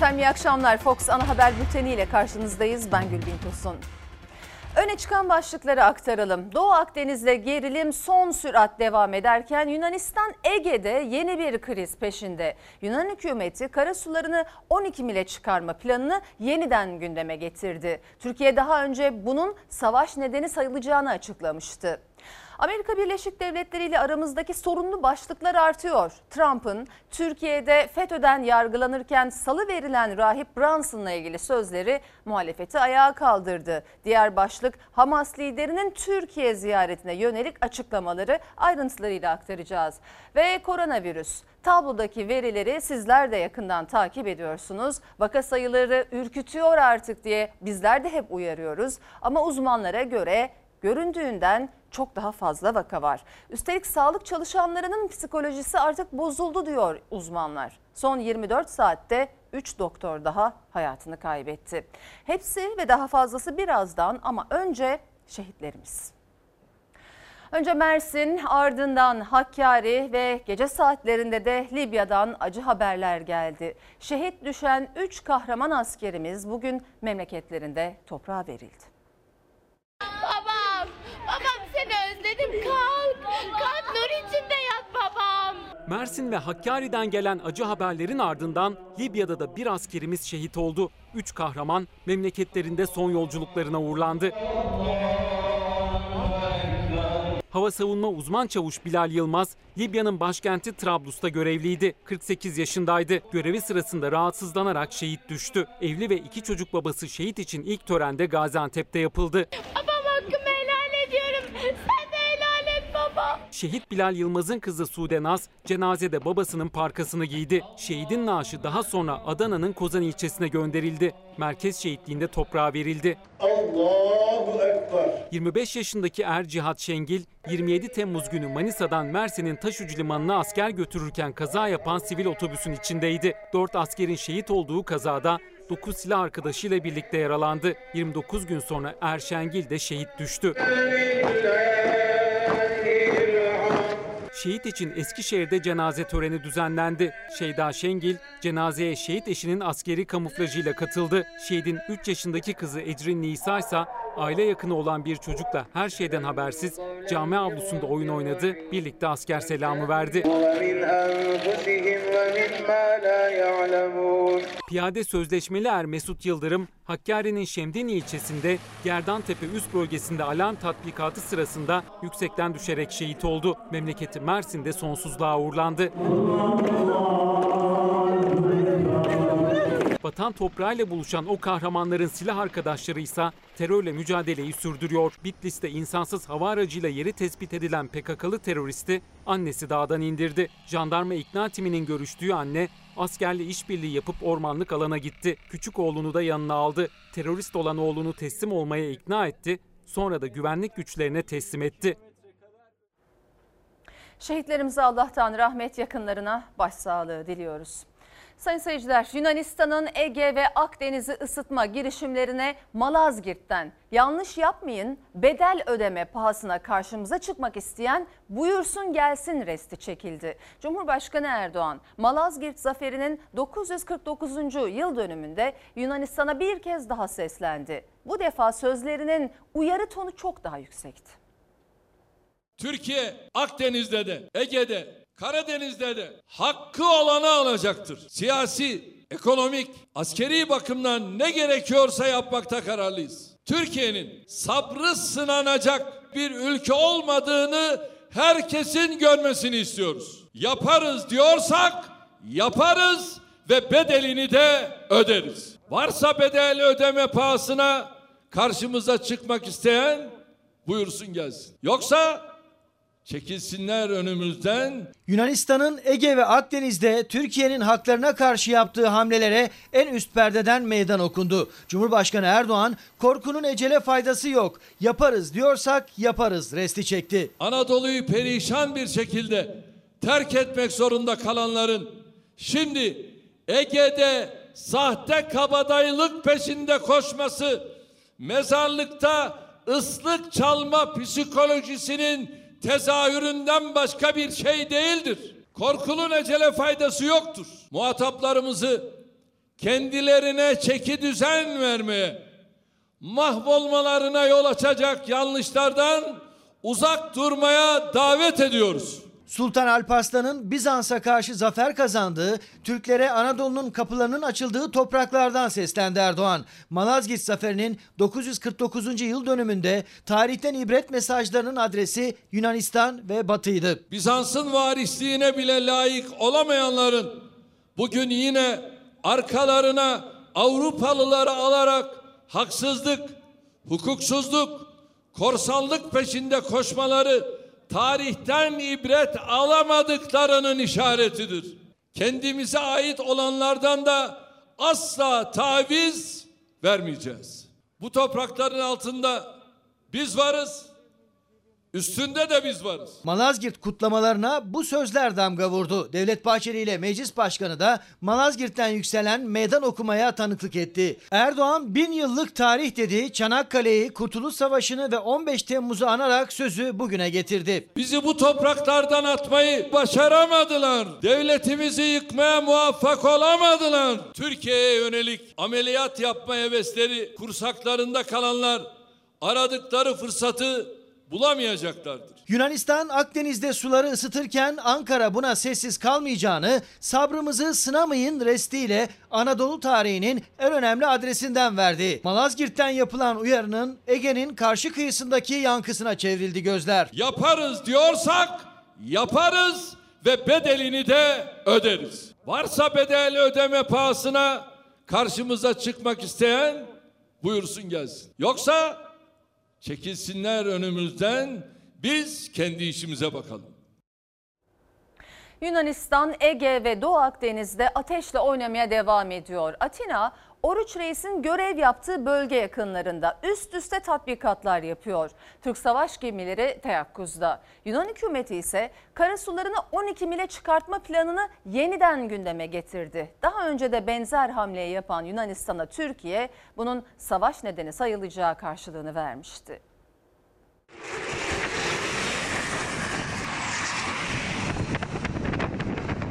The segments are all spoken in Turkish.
Efendim iyi akşamlar. Fox Ana Haber Bülteni ile karşınızdayız. Ben Gülbin Tosun. Öne çıkan başlıkları aktaralım. Doğu Akdeniz'de gerilim son sürat devam ederken Yunanistan Ege'de yeni bir kriz peşinde. Yunan hükümeti karasularını 12 mile çıkarma planını yeniden gündeme getirdi. Türkiye daha önce bunun savaş nedeni sayılacağını açıklamıştı. Amerika Birleşik Devletleri ile aramızdaki sorunlu başlıklar artıyor. Trump'ın Türkiye'de FETÖ'den yargılanırken salı verilen rahip Brunson'la ilgili sözleri muhalefeti ayağa kaldırdı. Diğer başlık Hamas liderinin Türkiye ziyaretine yönelik açıklamaları ayrıntılarıyla aktaracağız. Ve koronavirüs. Tablodaki verileri sizler de yakından takip ediyorsunuz. Vaka sayıları ürkütüyor artık diye bizler de hep uyarıyoruz. Ama uzmanlara göre göründüğünden çok daha fazla vaka var. Üstelik sağlık çalışanlarının psikolojisi artık bozuldu diyor uzmanlar. Son 24 saatte 3 doktor daha hayatını kaybetti. Hepsi ve daha fazlası birazdan ama önce şehitlerimiz. Önce Mersin, ardından Hakkari ve gece saatlerinde de Libya'dan acı haberler geldi. Şehit düşen 3 kahraman askerimiz bugün memleketlerinde toprağa verildi. Mersin ve Hakkari'den gelen acı haberlerin ardından Libya'da da bir askerimiz şehit oldu. Üç kahraman memleketlerinde son yolculuklarına uğurlandı. Hava savunma uzman çavuş Bilal Yılmaz, Libya'nın başkenti Trablus'ta görevliydi. 48 yaşındaydı. Görevi sırasında rahatsızlanarak şehit düştü. Evli ve iki çocuk babası şehit için ilk törende Gaziantep'te yapıldı. Babam Şehit Bilal Yılmaz'ın kızı Sude Naz cenazede babasının parkasını giydi. Şehidin naaşı daha sonra Adana'nın Kozan ilçesine gönderildi. Merkez şehitliğinde toprağa verildi. Allahu Ekber. 25 yaşındaki Er Cihat Şengil 27 Temmuz günü Manisa'dan Mersin'in Taşucu Limanı'na asker götürürken kaza yapan sivil otobüsün içindeydi. 4 askerin şehit olduğu kazada 9 silah arkadaşıyla birlikte yaralandı. 29 gün sonra Er Şengil de şehit düştü şehit için Eskişehir'de cenaze töreni düzenlendi. Şeyda Şengil cenazeye şehit eşinin askeri kamuflajıyla katıldı. Şehidin 3 yaşındaki kızı Ecrin Nisa ise aile yakını olan bir çocukla her şeyden habersiz cami avlusunda oyun oynadı, birlikte asker selamı verdi. Piyade sözleşmeli er Mesut Yıldırım, Hakkari'nin Şemdini ilçesinde Gerdantepe üst bölgesinde alarm tatbikatı sırasında yüksekten düşerek şehit oldu. Memleketi Mersin'de sonsuzluğa uğurlandı. Vatan toprağıyla buluşan o kahramanların silah arkadaşları ise terörle mücadeleyi sürdürüyor. Bitlis'te insansız hava aracıyla yeri tespit edilen PKK'lı teröristi annesi dağdan indirdi. Jandarma ikna timinin görüştüğü anne askerle işbirliği yapıp ormanlık alana gitti. Küçük oğlunu da yanına aldı. Terörist olan oğlunu teslim olmaya ikna etti. Sonra da güvenlik güçlerine teslim etti. Şehitlerimize Allah'tan rahmet yakınlarına başsağlığı diliyoruz. Sayın seyirciler Yunanistan'ın Ege ve Akdeniz'i ısıtma girişimlerine Malazgirt'ten yanlış yapmayın bedel ödeme pahasına karşımıza çıkmak isteyen buyursun gelsin resti çekildi. Cumhurbaşkanı Erdoğan Malazgirt zaferinin 949. yıl dönümünde Yunanistan'a bir kez daha seslendi. Bu defa sözlerinin uyarı tonu çok daha yüksekti. Türkiye Akdeniz'de de, Ege'de, Karadeniz'de de hakkı olanı alacaktır. Siyasi, ekonomik, askeri bakımdan ne gerekiyorsa yapmakta kararlıyız. Türkiye'nin sabrı sınanacak bir ülke olmadığını herkesin görmesini istiyoruz. Yaparız diyorsak yaparız ve bedelini de öderiz. Varsa bedel ödeme pahasına karşımıza çıkmak isteyen buyursun gelsin. Yoksa çekilsinler önümüzden. Yunanistan'ın Ege ve Akdeniz'de Türkiye'nin haklarına karşı yaptığı hamlelere en üst perdeden meydan okundu. Cumhurbaşkanı Erdoğan korkunun ecele faydası yok. Yaparız diyorsak yaparız resti çekti. Anadolu'yu perişan bir şekilde terk etmek zorunda kalanların şimdi Ege'de sahte kabadayılık peşinde koşması, mezarlıkta ıslık çalma psikolojisinin tezahüründen başka bir şey değildir. Korkulun ecele faydası yoktur. Muhataplarımızı kendilerine çeki düzen vermeye, mahvolmalarına yol açacak yanlışlardan uzak durmaya davet ediyoruz. Sultan Alparslan'ın Bizans'a karşı zafer kazandığı, Türklere Anadolu'nun kapılarının açıldığı topraklardan seslendi Erdoğan. Malazgirt Zaferi'nin 949. yıl dönümünde tarihten ibret mesajlarının adresi Yunanistan ve Batı'ydı. Bizans'ın varisliğine bile layık olamayanların bugün yine arkalarına Avrupalıları alarak haksızlık, hukuksuzluk, korsanlık peşinde koşmaları tarihten ibret alamadıklarının işaretidir. Kendimize ait olanlardan da asla taviz vermeyeceğiz. Bu toprakların altında biz varız. Üstünde de biz varız. Malazgirt kutlamalarına bu sözler damga vurdu. Devlet Bahçeli ile Meclis Başkanı da Malazgirt'ten yükselen meydan okumaya tanıklık etti. Erdoğan bin yıllık tarih dedi, Çanakkale'yi, Kurtuluş Savaşı'nı ve 15 Temmuz'u anarak sözü bugüne getirdi. Bizi bu topraklardan atmayı başaramadılar. Devletimizi yıkmaya muvaffak olamadılar. Türkiye'ye yönelik ameliyat yapma hevesleri kursaklarında kalanlar aradıkları fırsatı bulamayacaklardır. Yunanistan Akdeniz'de suları ısıtırken Ankara buna sessiz kalmayacağını, sabrımızı sınamayın restiyle Anadolu tarihinin en önemli adresinden verdi. Malazgirt'ten yapılan uyarının Ege'nin karşı kıyısındaki yankısına çevrildi gözler. Yaparız diyorsak yaparız ve bedelini de öderiz. Varsa bedel ödeme pahasına karşımıza çıkmak isteyen buyursun gelsin. Yoksa çekilsinler önümüzden biz kendi işimize bakalım. Yunanistan, Ege ve Doğu Akdeniz'de ateşle oynamaya devam ediyor. Atina, Oruç Reis'in görev yaptığı bölge yakınlarında üst üste tatbikatlar yapıyor. Türk savaş gemileri teyakkuzda. Yunan hükümeti ise karasularını 12 mile çıkartma planını yeniden gündeme getirdi. Daha önce de benzer hamleyi yapan Yunanistan'a Türkiye bunun savaş nedeni sayılacağı karşılığını vermişti.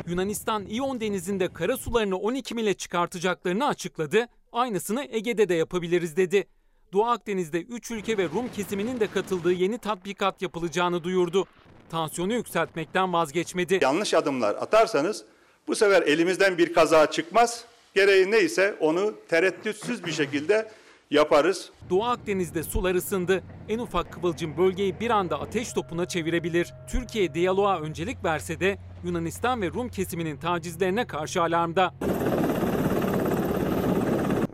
Yunanistan İyon denizinde kara sularını 12 mile çıkartacaklarını açıkladı. Aynısını Ege'de de yapabiliriz dedi. Doğu Akdeniz'de 3 ülke ve Rum kesiminin de katıldığı yeni tatbikat yapılacağını duyurdu. Tansiyonu yükseltmekten vazgeçmedi. Yanlış adımlar atarsanız bu sefer elimizden bir kaza çıkmaz. Gereği neyse onu tereddütsüz bir şekilde yaparız. Doğu Akdeniz'de sular ısındı. En ufak kıvılcım bölgeyi bir anda ateş topuna çevirebilir. Türkiye diyaloğa öncelik verse de Yunanistan ve Rum kesiminin tacizlerine karşı alarmda.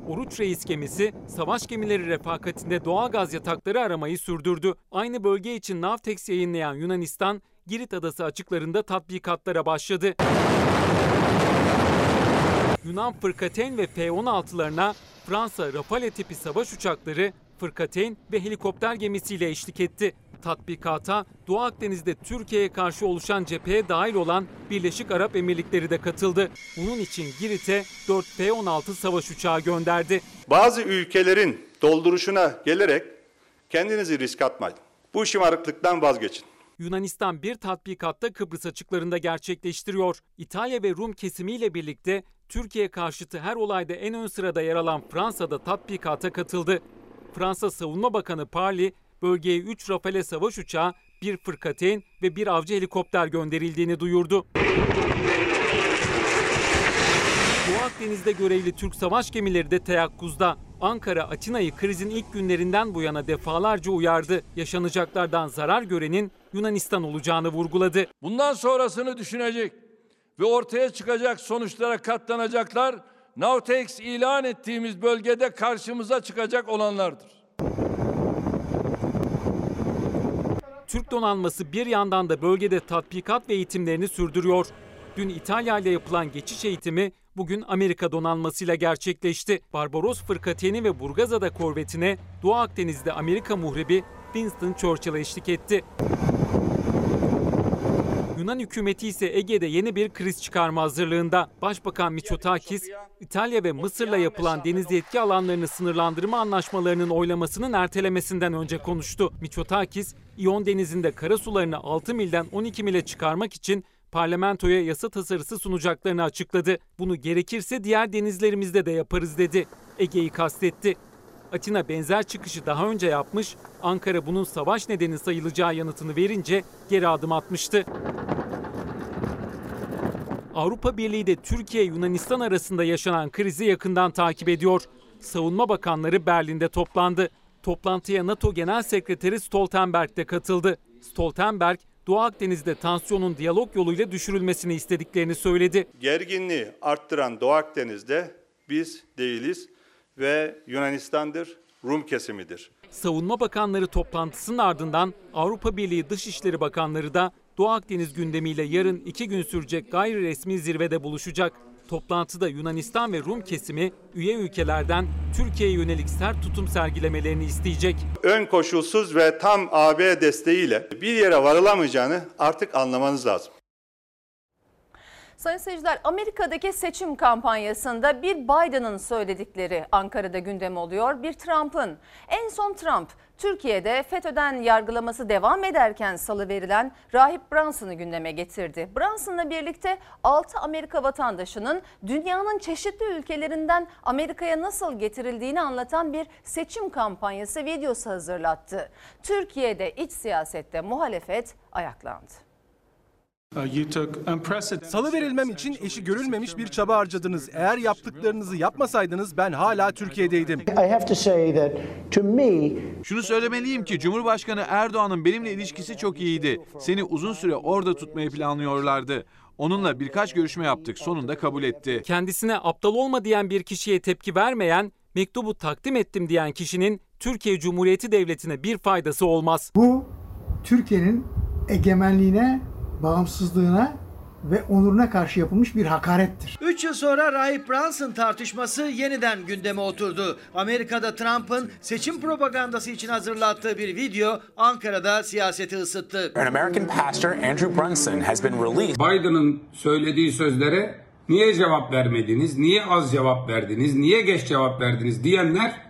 Oruç Reis gemisi savaş gemileri refakatinde doğal gaz yatakları aramayı sürdürdü. Aynı bölge için Navtex yayınlayan Yunanistan, Girit Adası açıklarında tatbikatlara başladı. Yunan Fırkateyn ve F-16'larına Fransa Rafale tipi savaş uçakları, Fırkateyn ve helikopter gemisiyle eşlik etti. Tatbikata Doğu Akdeniz'de Türkiye'ye karşı oluşan cepheye dahil olan Birleşik Arap Emirlikleri de katıldı. Bunun için Girit'e 4 F-16 savaş uçağı gönderdi. Bazı ülkelerin dolduruşuna gelerek kendinizi risk atmayın. Bu şımarıklıktan vazgeçin. Yunanistan bir tatbikatta Kıbrıs açıklarında gerçekleştiriyor. İtalya ve Rum kesimiyle birlikte Türkiye karşıtı her olayda en ön sırada yer alan Fransa'da tatbikata katıldı. Fransa Savunma Bakanı Parly, bölgeye 3 Rafale savaş uçağı, bir fırkateyn ve bir avcı helikopter gönderildiğini duyurdu. Doğu Akdeniz'de görevli Türk savaş gemileri de teyakkuzda. Ankara, Atina'yı krizin ilk günlerinden bu yana defalarca uyardı. Yaşanacaklardan zarar görenin Yunanistan olacağını vurguladı. Bundan sonrasını düşünecek ve ortaya çıkacak sonuçlara katlanacaklar Navtex ilan ettiğimiz bölgede karşımıza çıkacak olanlardır. Türk donanması bir yandan da bölgede tatbikat ve eğitimlerini sürdürüyor. Dün İtalya ile yapılan geçiş eğitimi bugün Amerika donanmasıyla gerçekleşti. Barbaros fırkateyni ve Burgazada korvetine Doğu Akdeniz'de Amerika muhrebi Winston Churchill'a eşlik etti. Yunan hükümeti ise Ege'de yeni bir kriz çıkarma hazırlığında. Başbakan Mitsotakis, İtalya ve Mısır'la yapılan deniz yetki alanlarını sınırlandırma anlaşmalarının oylamasının ertelemesinden önce konuştu. Mitsotakis, İyon denizinde kara sularını 6 milden 12 mile çıkarmak için parlamentoya yasa tasarısı sunacaklarını açıkladı. Bunu gerekirse diğer denizlerimizde de yaparız dedi. Ege'yi kastetti. Atina benzer çıkışı daha önce yapmış, Ankara bunun savaş nedeni sayılacağı yanıtını verince geri adım atmıştı. Avrupa Birliği de Türkiye-Yunanistan arasında yaşanan krizi yakından takip ediyor. Savunma bakanları Berlin'de toplandı. Toplantıya NATO Genel Sekreteri Stoltenberg de katıldı. Stoltenberg, Doğu Akdeniz'de tansiyonun diyalog yoluyla düşürülmesini istediklerini söyledi. Gerginliği arttıran Doğu Akdeniz'de biz değiliz ve Yunanistan'dır, Rum kesimidir. Savunma Bakanları toplantısının ardından Avrupa Birliği Dışişleri Bakanları da Doğu Akdeniz gündemiyle yarın iki gün sürecek gayri resmi zirvede buluşacak. Toplantıda Yunanistan ve Rum kesimi üye ülkelerden Türkiye'ye yönelik sert tutum sergilemelerini isteyecek. Ön koşulsuz ve tam AB desteğiyle bir yere varılamayacağını artık anlamanız lazım. Sayın seyirciler Amerika'daki seçim kampanyasında bir Biden'ın söyledikleri Ankara'da gündem oluyor. Bir Trump'ın. En son Trump Türkiye'de FETÖ'den yargılaması devam ederken salı verilen Rahip Branson'ı gündeme getirdi. Branson'la birlikte 6 Amerika vatandaşının dünyanın çeşitli ülkelerinden Amerika'ya nasıl getirildiğini anlatan bir seçim kampanyası videosu hazırlattı. Türkiye'de iç siyasette muhalefet ayaklandı. Salı verilmem için eşi görülmemiş bir çaba harcadınız. Eğer yaptıklarınızı yapmasaydınız ben hala Türkiye'deydim. Şunu söylemeliyim ki Cumhurbaşkanı Erdoğan'ın benimle ilişkisi çok iyiydi. Seni uzun süre orada tutmayı planlıyorlardı. Onunla birkaç görüşme yaptık. Sonunda kabul etti. Kendisine aptal olma diyen bir kişiye tepki vermeyen, mektubu takdim ettim diyen kişinin Türkiye Cumhuriyeti Devleti'ne bir faydası olmaz. Bu Türkiye'nin egemenliğine bağımsızlığına ve onuruna karşı yapılmış bir hakarettir. 3 yıl sonra Rahip Brunson tartışması yeniden gündeme oturdu. Amerika'da Trump'ın seçim propagandası için hazırlattığı bir video Ankara'da siyaseti ısıttı. An American pastor Andrew Brunson has been released. Biden'ın söylediği sözlere niye cevap vermediniz, niye az cevap verdiniz, niye geç cevap verdiniz diyenler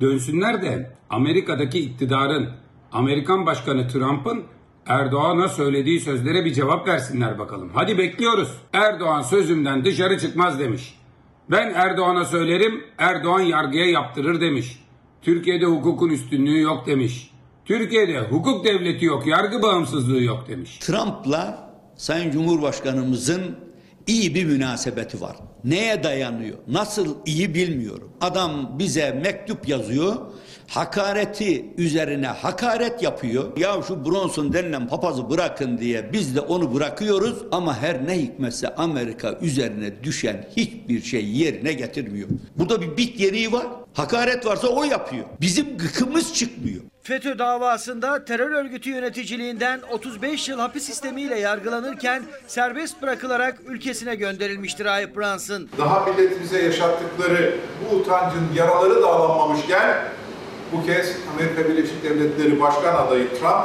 dönsünler de Amerika'daki iktidarın, Amerikan Başkanı Trump'ın Erdoğan'a söylediği sözlere bir cevap versinler bakalım. Hadi bekliyoruz. Erdoğan sözümden dışarı çıkmaz demiş. Ben Erdoğan'a söylerim, Erdoğan yargıya yaptırır demiş. Türkiye'de hukukun üstünlüğü yok demiş. Türkiye'de hukuk devleti yok, yargı bağımsızlığı yok demiş. Trump'la Sayın Cumhurbaşkanımızın iyi bir münasebeti var. Neye dayanıyor? Nasıl iyi bilmiyorum. Adam bize mektup yazıyor hakareti üzerine hakaret yapıyor. Ya şu Bronson denilen papazı bırakın diye biz de onu bırakıyoruz ama her ne hikmetse Amerika üzerine düşen hiçbir şey yerine getirmiyor. Burada bir bit yeriği var. Hakaret varsa o yapıyor. Bizim gıkımız çıkmıyor. FETÖ davasında terör örgütü yöneticiliğinden 35 yıl hapis sistemiyle yargılanırken serbest bırakılarak ülkesine gönderilmiştir Rahip Brunson. Daha milletimize yaşattıkları bu utancın yaraları dağlanmamışken bu kez Amerika Birleşik Devletleri Başkan adayı Trump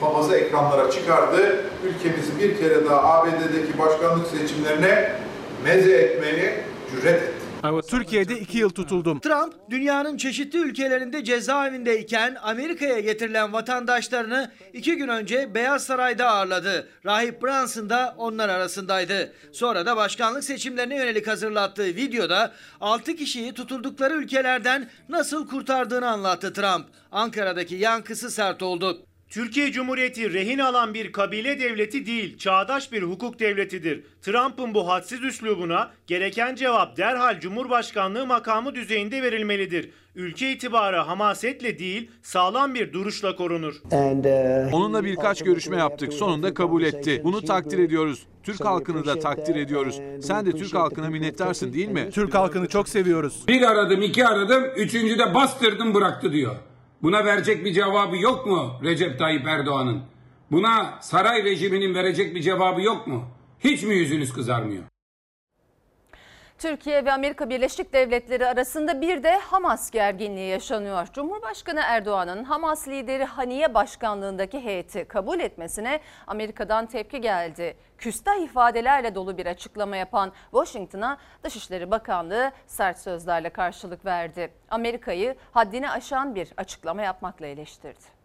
papazı ekranlara çıkardı. Ülkemizi bir kere daha ABD'deki başkanlık seçimlerine meze etmeye cüret etti. Türkiye'de iki yıl tutuldum. Trump dünyanın çeşitli ülkelerinde cezaevindeyken Amerika'ya getirilen vatandaşlarını iki gün önce Beyaz Saray'da ağırladı. Rahip Brunson da onlar arasındaydı. Sonra da başkanlık seçimlerine yönelik hazırlattığı videoda 6 kişiyi tutuldukları ülkelerden nasıl kurtardığını anlattı Trump. Ankara'daki yankısı sert oldu. Türkiye Cumhuriyeti rehin alan bir kabile devleti değil, çağdaş bir hukuk devletidir. Trump'ın bu hadsiz üslubuna gereken cevap derhal Cumhurbaşkanlığı makamı düzeyinde verilmelidir. Ülke itibarı hamasetle değil, sağlam bir duruşla korunur. Onunla birkaç görüşme yaptık. Sonunda kabul etti. Bunu takdir ediyoruz. Türk halkını da takdir ediyoruz. Sen de Türk halkına minnettarsın değil mi? Türk halkını çok seviyoruz. Bir aradım, iki aradım, üçüncü de bastırdım bıraktı diyor. Buna verecek bir cevabı yok mu Recep Tayyip Erdoğan'ın? Buna saray rejiminin verecek bir cevabı yok mu? Hiç mi yüzünüz kızarmıyor? Türkiye ve Amerika Birleşik Devletleri arasında bir de Hamas gerginliği yaşanıyor. Cumhurbaşkanı Erdoğan'ın Hamas lideri Haniye başkanlığındaki heyeti kabul etmesine Amerika'dan tepki geldi. Küstah ifadelerle dolu bir açıklama yapan Washington'a Dışişleri Bakanlığı sert sözlerle karşılık verdi. Amerika'yı haddini aşan bir açıklama yapmakla eleştirdi.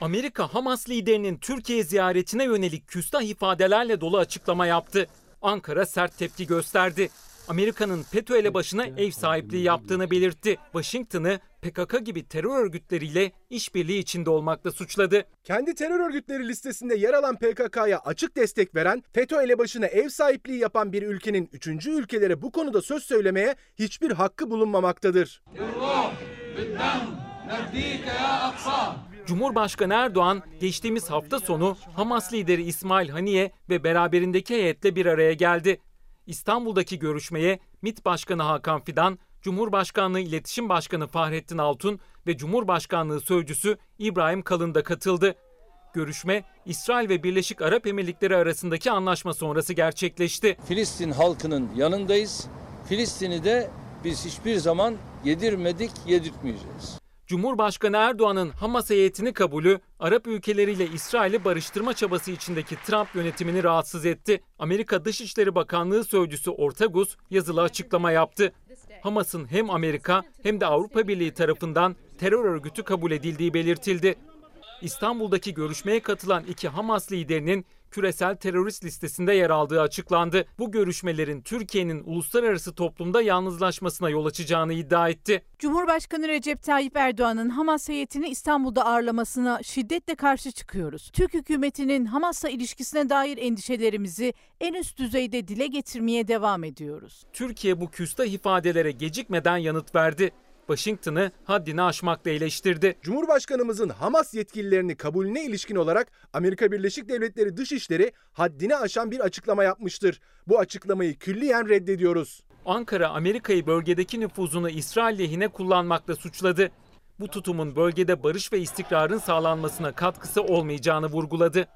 Amerika Hamas liderinin Türkiye ziyaretine yönelik küstah ifadelerle dolu açıklama yaptı. Ankara sert tepki gösterdi. Amerika'nın FETÖ elebaşına ev sahipliği yaptığını belirtti. Washington'ı PKK gibi terör örgütleriyle işbirliği içinde olmakla suçladı. Kendi terör örgütleri listesinde yer alan PKK'ya açık destek veren, FETÖ elebaşına ev sahipliği yapan bir ülkenin üçüncü ülkelere bu konuda söz söylemeye hiçbir hakkı bulunmamaktadır. Cumhurbaşkanı Erdoğan geçtiğimiz hafta sonu Hamas lideri İsmail Haniye ve beraberindeki heyetle bir araya geldi. İstanbul'daki görüşmeye MİT Başkanı Hakan Fidan, Cumhurbaşkanlığı İletişim Başkanı Fahrettin Altun ve Cumhurbaşkanlığı Sözcüsü İbrahim Kalın da katıldı. Görüşme İsrail ve Birleşik Arap Emirlikleri arasındaki anlaşma sonrası gerçekleşti. Filistin halkının yanındayız. Filistin'i de biz hiçbir zaman yedirmedik, yedirtmeyeceğiz. Cumhurbaşkanı Erdoğan'ın Hamas heyetini kabulü Arap ülkeleriyle İsrail'i barıştırma çabası içindeki Trump yönetimini rahatsız etti. Amerika Dışişleri Bakanlığı Sözcüsü Ortagus yazılı açıklama yaptı. Hamas'ın hem Amerika hem de Avrupa Birliği tarafından terör örgütü kabul edildiği belirtildi. İstanbul'daki görüşmeye katılan iki Hamas liderinin küresel terörist listesinde yer aldığı açıklandı. Bu görüşmelerin Türkiye'nin uluslararası toplumda yalnızlaşmasına yol açacağını iddia etti. Cumhurbaşkanı Recep Tayyip Erdoğan'ın Hamas heyetini İstanbul'da ağırlamasına şiddetle karşı çıkıyoruz. Türk hükümetinin Hamas'la ilişkisine dair endişelerimizi en üst düzeyde dile getirmeye devam ediyoruz. Türkiye bu küstah ifadelere gecikmeden yanıt verdi. Washington'ı haddini aşmakla eleştirdi. Cumhurbaşkanımızın Hamas yetkililerini kabulüne ilişkin olarak Amerika Birleşik Devletleri Dışişleri haddini aşan bir açıklama yapmıştır. Bu açıklamayı külliyen reddediyoruz. Ankara Amerika'yı bölgedeki nüfuzunu İsrail lehine kullanmakla suçladı. Bu tutumun bölgede barış ve istikrarın sağlanmasına katkısı olmayacağını vurguladı.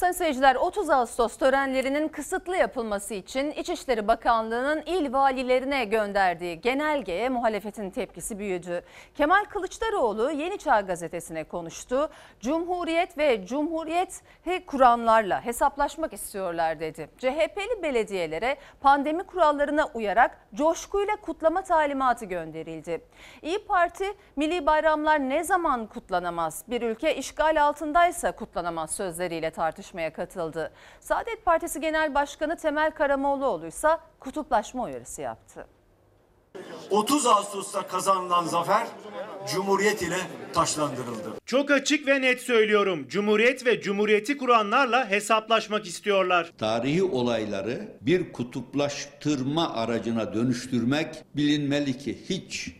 Sayın seyirciler 30 Ağustos törenlerinin kısıtlı yapılması için İçişleri Bakanlığı'nın il valilerine gönderdiği genelgeye muhalefetin tepkisi büyüdü. Kemal Kılıçdaroğlu Yeni Çağ gazetesine konuştu. Cumhuriyet ve Cumhuriyeti kuranlarla hesaplaşmak istiyorlar dedi. CHP'li belediyelere pandemi kurallarına uyarak coşkuyla kutlama talimatı gönderildi. İyi Parti milli bayramlar ne zaman kutlanamaz? Bir ülke işgal altındaysa kutlanamaz sözleriyle tartıştı tartışmaya katıldı. Saadet Partisi Genel Başkanı Temel Karamollaoğlu ise kutuplaşma uyarısı yaptı. 30 Ağustos'ta kazanılan zafer Cumhuriyet ile taşlandırıldı. Çok açık ve net söylüyorum. Cumhuriyet ve Cumhuriyeti kuranlarla hesaplaşmak istiyorlar. Tarihi olayları bir kutuplaştırma aracına dönüştürmek bilinmeli ki hiç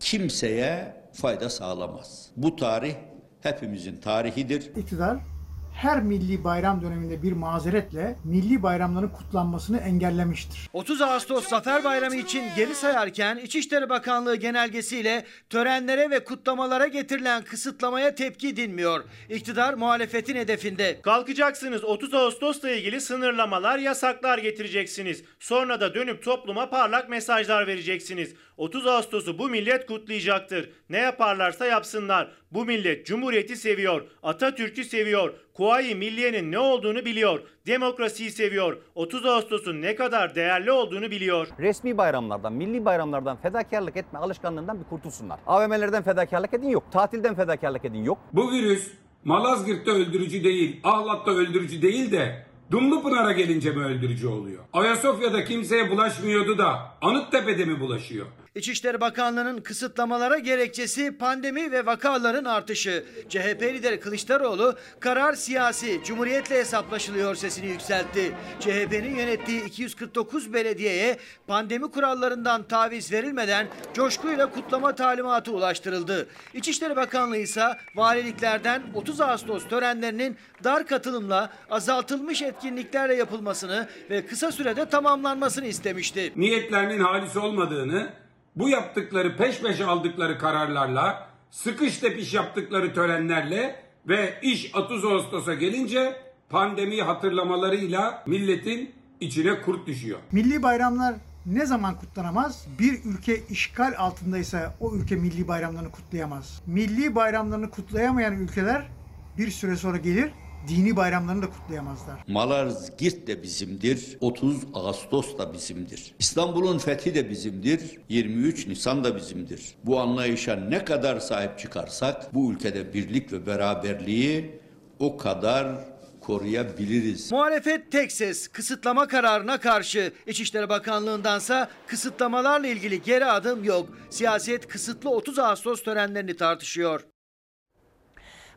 kimseye fayda sağlamaz. Bu tarih hepimizin tarihidir. İktidar her milli bayram döneminde bir mazeretle milli bayramların kutlanmasını engellemiştir. 30 Ağustos Zafer Bayramı için geri sayarken İçişleri Bakanlığı genelgesiyle törenlere ve kutlamalara getirilen kısıtlamaya tepki dinmiyor. İktidar muhalefetin hedefinde. Kalkacaksınız 30 Ağustos'la ilgili sınırlamalar, yasaklar getireceksiniz. Sonra da dönüp topluma parlak mesajlar vereceksiniz. 30 Ağustos'u bu millet kutlayacaktır. Ne yaparlarsa yapsınlar. Bu millet Cumhuriyeti seviyor, Atatürk'ü seviyor, Kuvayi Milliye'nin ne olduğunu biliyor, demokrasiyi seviyor, 30 Ağustos'un ne kadar değerli olduğunu biliyor. Resmi bayramlardan, milli bayramlardan fedakarlık etme alışkanlığından bir kurtulsunlar. AVM'lerden fedakarlık edin yok, tatilden fedakarlık edin yok. Bu virüs Malazgirt'te öldürücü değil, Ahlat'ta öldürücü değil de Dumlupınar'a gelince mi öldürücü oluyor? Ayasofya'da kimseye bulaşmıyordu da Anıttepe'de mi bulaşıyor? İçişleri Bakanlığı'nın kısıtlamalara gerekçesi pandemi ve vakaların artışı. CHP lideri Kılıçdaroğlu karar siyasi, cumhuriyetle hesaplaşılıyor sesini yükseltti. CHP'nin yönettiği 249 belediyeye pandemi kurallarından taviz verilmeden coşkuyla kutlama talimatı ulaştırıldı. İçişleri Bakanlığı ise valiliklerden 30 Ağustos törenlerinin dar katılımla azaltılmış etkinliklerle yapılmasını ve kısa sürede tamamlanmasını istemişti. Niyetlerinin halis olmadığını bu yaptıkları peş peşe aldıkları kararlarla, sıkış tepiş yaptıkları törenlerle ve iş 30 Ağustos'a gelince pandemiyi hatırlamalarıyla milletin içine kurt düşüyor. Milli bayramlar ne zaman kutlanamaz? Bir ülke işgal altındaysa o ülke milli bayramlarını kutlayamaz. Milli bayramlarını kutlayamayan ülkeler bir süre sonra gelir dini bayramlarını da kutlayamazlar. Malazgirt de bizimdir. 30 Ağustos da bizimdir. İstanbul'un fethi de bizimdir. 23 Nisan da bizimdir. Bu anlayışa ne kadar sahip çıkarsak bu ülkede birlik ve beraberliği o kadar koruyabiliriz. Muhalefet tek ses kısıtlama kararına karşı. İçişleri Bakanlığı'ndansa kısıtlamalarla ilgili geri adım yok. Siyaset kısıtlı 30 Ağustos törenlerini tartışıyor.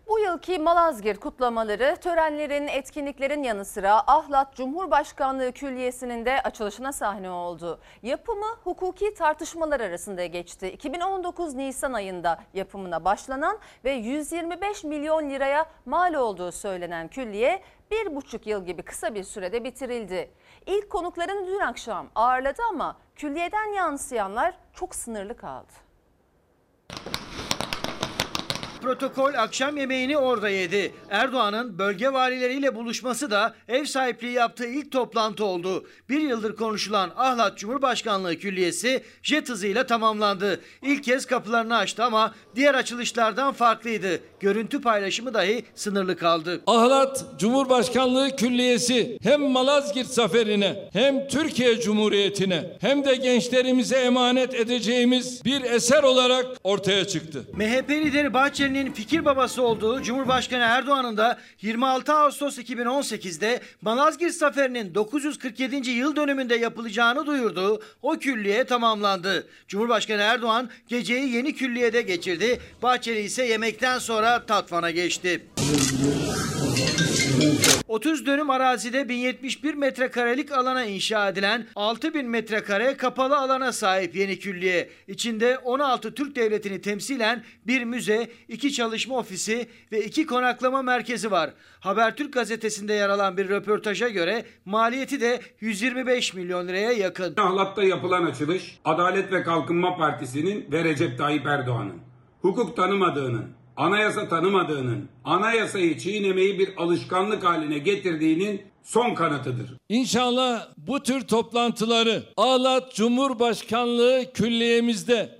Bu yılki Malazgirt kutlamaları törenlerin, etkinliklerin yanı sıra Ahlat Cumhurbaşkanlığı Külliyesi'nin de açılışına sahne oldu. Yapımı hukuki tartışmalar arasında geçti. 2019 Nisan ayında yapımına başlanan ve 125 milyon liraya mal olduğu söylenen külliye bir buçuk yıl gibi kısa bir sürede bitirildi. İlk konuklarını dün akşam ağırladı ama külliyeden yansıyanlar çok sınırlı kaldı. Protokol akşam yemeğini orada yedi. Erdoğan'ın bölge valileriyle buluşması da ev sahipliği yaptığı ilk toplantı oldu. Bir yıldır konuşulan Ahlat Cumhurbaşkanlığı Külliyesi jet hızıyla tamamlandı. İlk kez kapılarını açtı ama diğer açılışlardan farklıydı. Görüntü paylaşımı dahi sınırlı kaldı. Ahlat Cumhurbaşkanlığı Külliyesi hem Malazgirt zaferine hem Türkiye Cumhuriyeti'ne hem de gençlerimize emanet edeceğimiz bir eser olarak ortaya çıktı. MHP lideri Bahçeli'nin fikir babası olduğu Cumhurbaşkanı Erdoğan'ın da 26 Ağustos 2018'de Malazgirt Zaferi'nin 947. yıl dönümünde yapılacağını duyurduğu o külliye tamamlandı. Cumhurbaşkanı Erdoğan geceyi yeni külliyede geçirdi. Bahçeli ise yemekten sonra Tatvan'a geçti. 30 dönüm arazide 1071 metrekarelik alana inşa edilen 6000 metrekare kapalı alana sahip yeni külliye. İçinde 16 Türk Devleti'ni temsilen bir müze, iki çalışma ofisi ve iki konaklama merkezi var. Habertürk gazetesinde yer alan bir röportaja göre maliyeti de 125 milyon liraya yakın. Ahlat'ta yapılan açılış Adalet ve Kalkınma Partisi'nin ve Recep Tayyip Erdoğan'ın hukuk tanımadığının, anayasa tanımadığının, anayasayı çiğnemeyi bir alışkanlık haline getirdiğinin son kanıtıdır. İnşallah bu tür toplantıları Ağlat Cumhurbaşkanlığı külliyemizde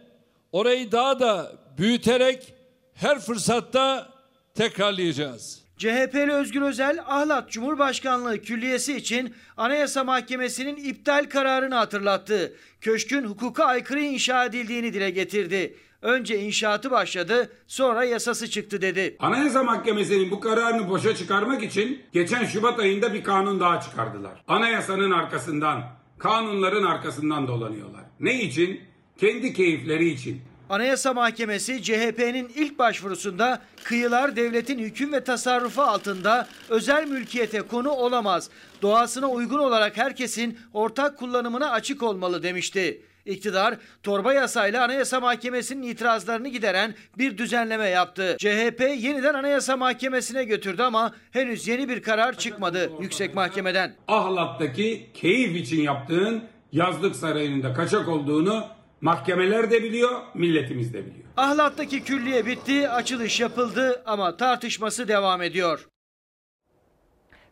orayı daha da büyüterek her fırsatta tekrarlayacağız. CHP'li Özgür Özel, Ahlat Cumhurbaşkanlığı Külliyesi için Anayasa Mahkemesi'nin iptal kararını hatırlattı. Köşkün hukuka aykırı inşa edildiğini dile getirdi. Önce inşaatı başladı, sonra yasası çıktı dedi. Anayasa Mahkemesi'nin bu kararını boşa çıkarmak için geçen Şubat ayında bir kanun daha çıkardılar. Anayasanın arkasından, kanunların arkasından dolanıyorlar. Ne için? Kendi keyifleri için. Anayasa Mahkemesi CHP'nin ilk başvurusunda kıyılar devletin hüküm ve tasarrufu altında özel mülkiyete konu olamaz. Doğasına uygun olarak herkesin ortak kullanımına açık olmalı demişti. İktidar torba yasayla Anayasa Mahkemesi'nin itirazlarını gideren bir düzenleme yaptı. CHP yeniden Anayasa Mahkemesi'ne götürdü ama henüz yeni bir karar çıkmadı Yüksek Mahkemeden. Ahlat'taki keyif için yaptığın yazlık sarayının da kaçak olduğunu mahkemeler de biliyor, milletimiz de biliyor. Ahlat'taki külliye bitti, açılış yapıldı ama tartışması devam ediyor.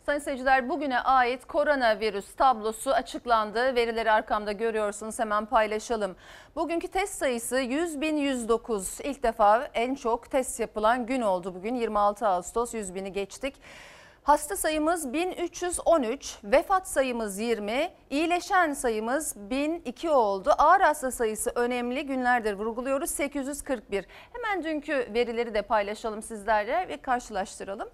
Sayın seyirciler bugüne ait koronavirüs tablosu açıklandı. Verileri arkamda görüyorsunuz hemen paylaşalım. Bugünkü test sayısı 100.109. İlk defa en çok test yapılan gün oldu bugün 26 Ağustos 100.000'i geçtik. Hasta sayımız 1313, vefat sayımız 20, iyileşen sayımız 1002 oldu. Ağır hasta sayısı önemli günlerdir vurguluyoruz 841. Hemen dünkü verileri de paylaşalım sizlerle ve karşılaştıralım.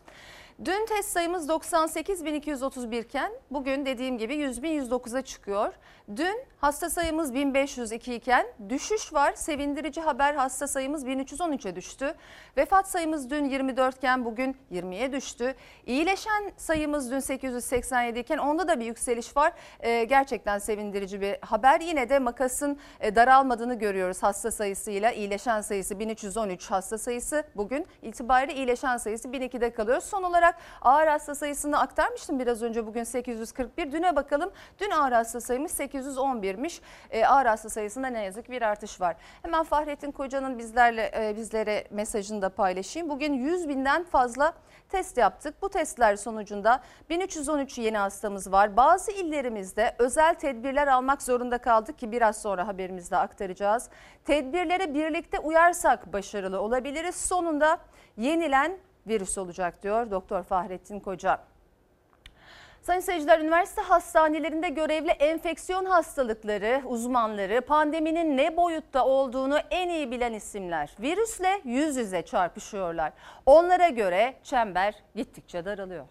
Dün test sayımız 98.231 iken bugün dediğim gibi 100.109'a çıkıyor. Dün hasta sayımız 1502 iken düşüş var. Sevindirici haber hasta sayımız 1313'e düştü. Vefat sayımız dün 24 iken bugün 20'ye düştü. İyileşen sayımız dün 887 iken onda da bir yükseliş var. Ee, gerçekten sevindirici bir haber. Yine de makasın e, daralmadığını görüyoruz hasta sayısıyla. iyileşen sayısı 1313 hasta sayısı bugün itibariyle iyileşen sayısı 1002'de kalıyor. Son olarak ağır hasta sayısını aktarmıştım biraz önce bugün 841. Düne bakalım. Dün ağır hasta sayımız 811'miş. E, ağır hasta sayısında ne yazık bir artış var. Hemen Fahrettin Koca'nın bizlerle e, bizlere mesajını da paylaşayım. Bugün 100 binden fazla test yaptık. Bu testler sonucunda 1313 yeni hastamız var. Bazı illerimizde özel tedbirler almak zorunda kaldık ki biraz sonra haberimizde aktaracağız. Tedbirlere birlikte uyarsak başarılı olabiliriz. Sonunda yenilen virüs olacak diyor Doktor Fahrettin Koca. Sayın seyirciler, üniversite hastanelerinde görevli enfeksiyon hastalıkları uzmanları pandeminin ne boyutta olduğunu en iyi bilen isimler. Virüsle yüz yüze çarpışıyorlar. Onlara göre çember gittikçe daralıyor.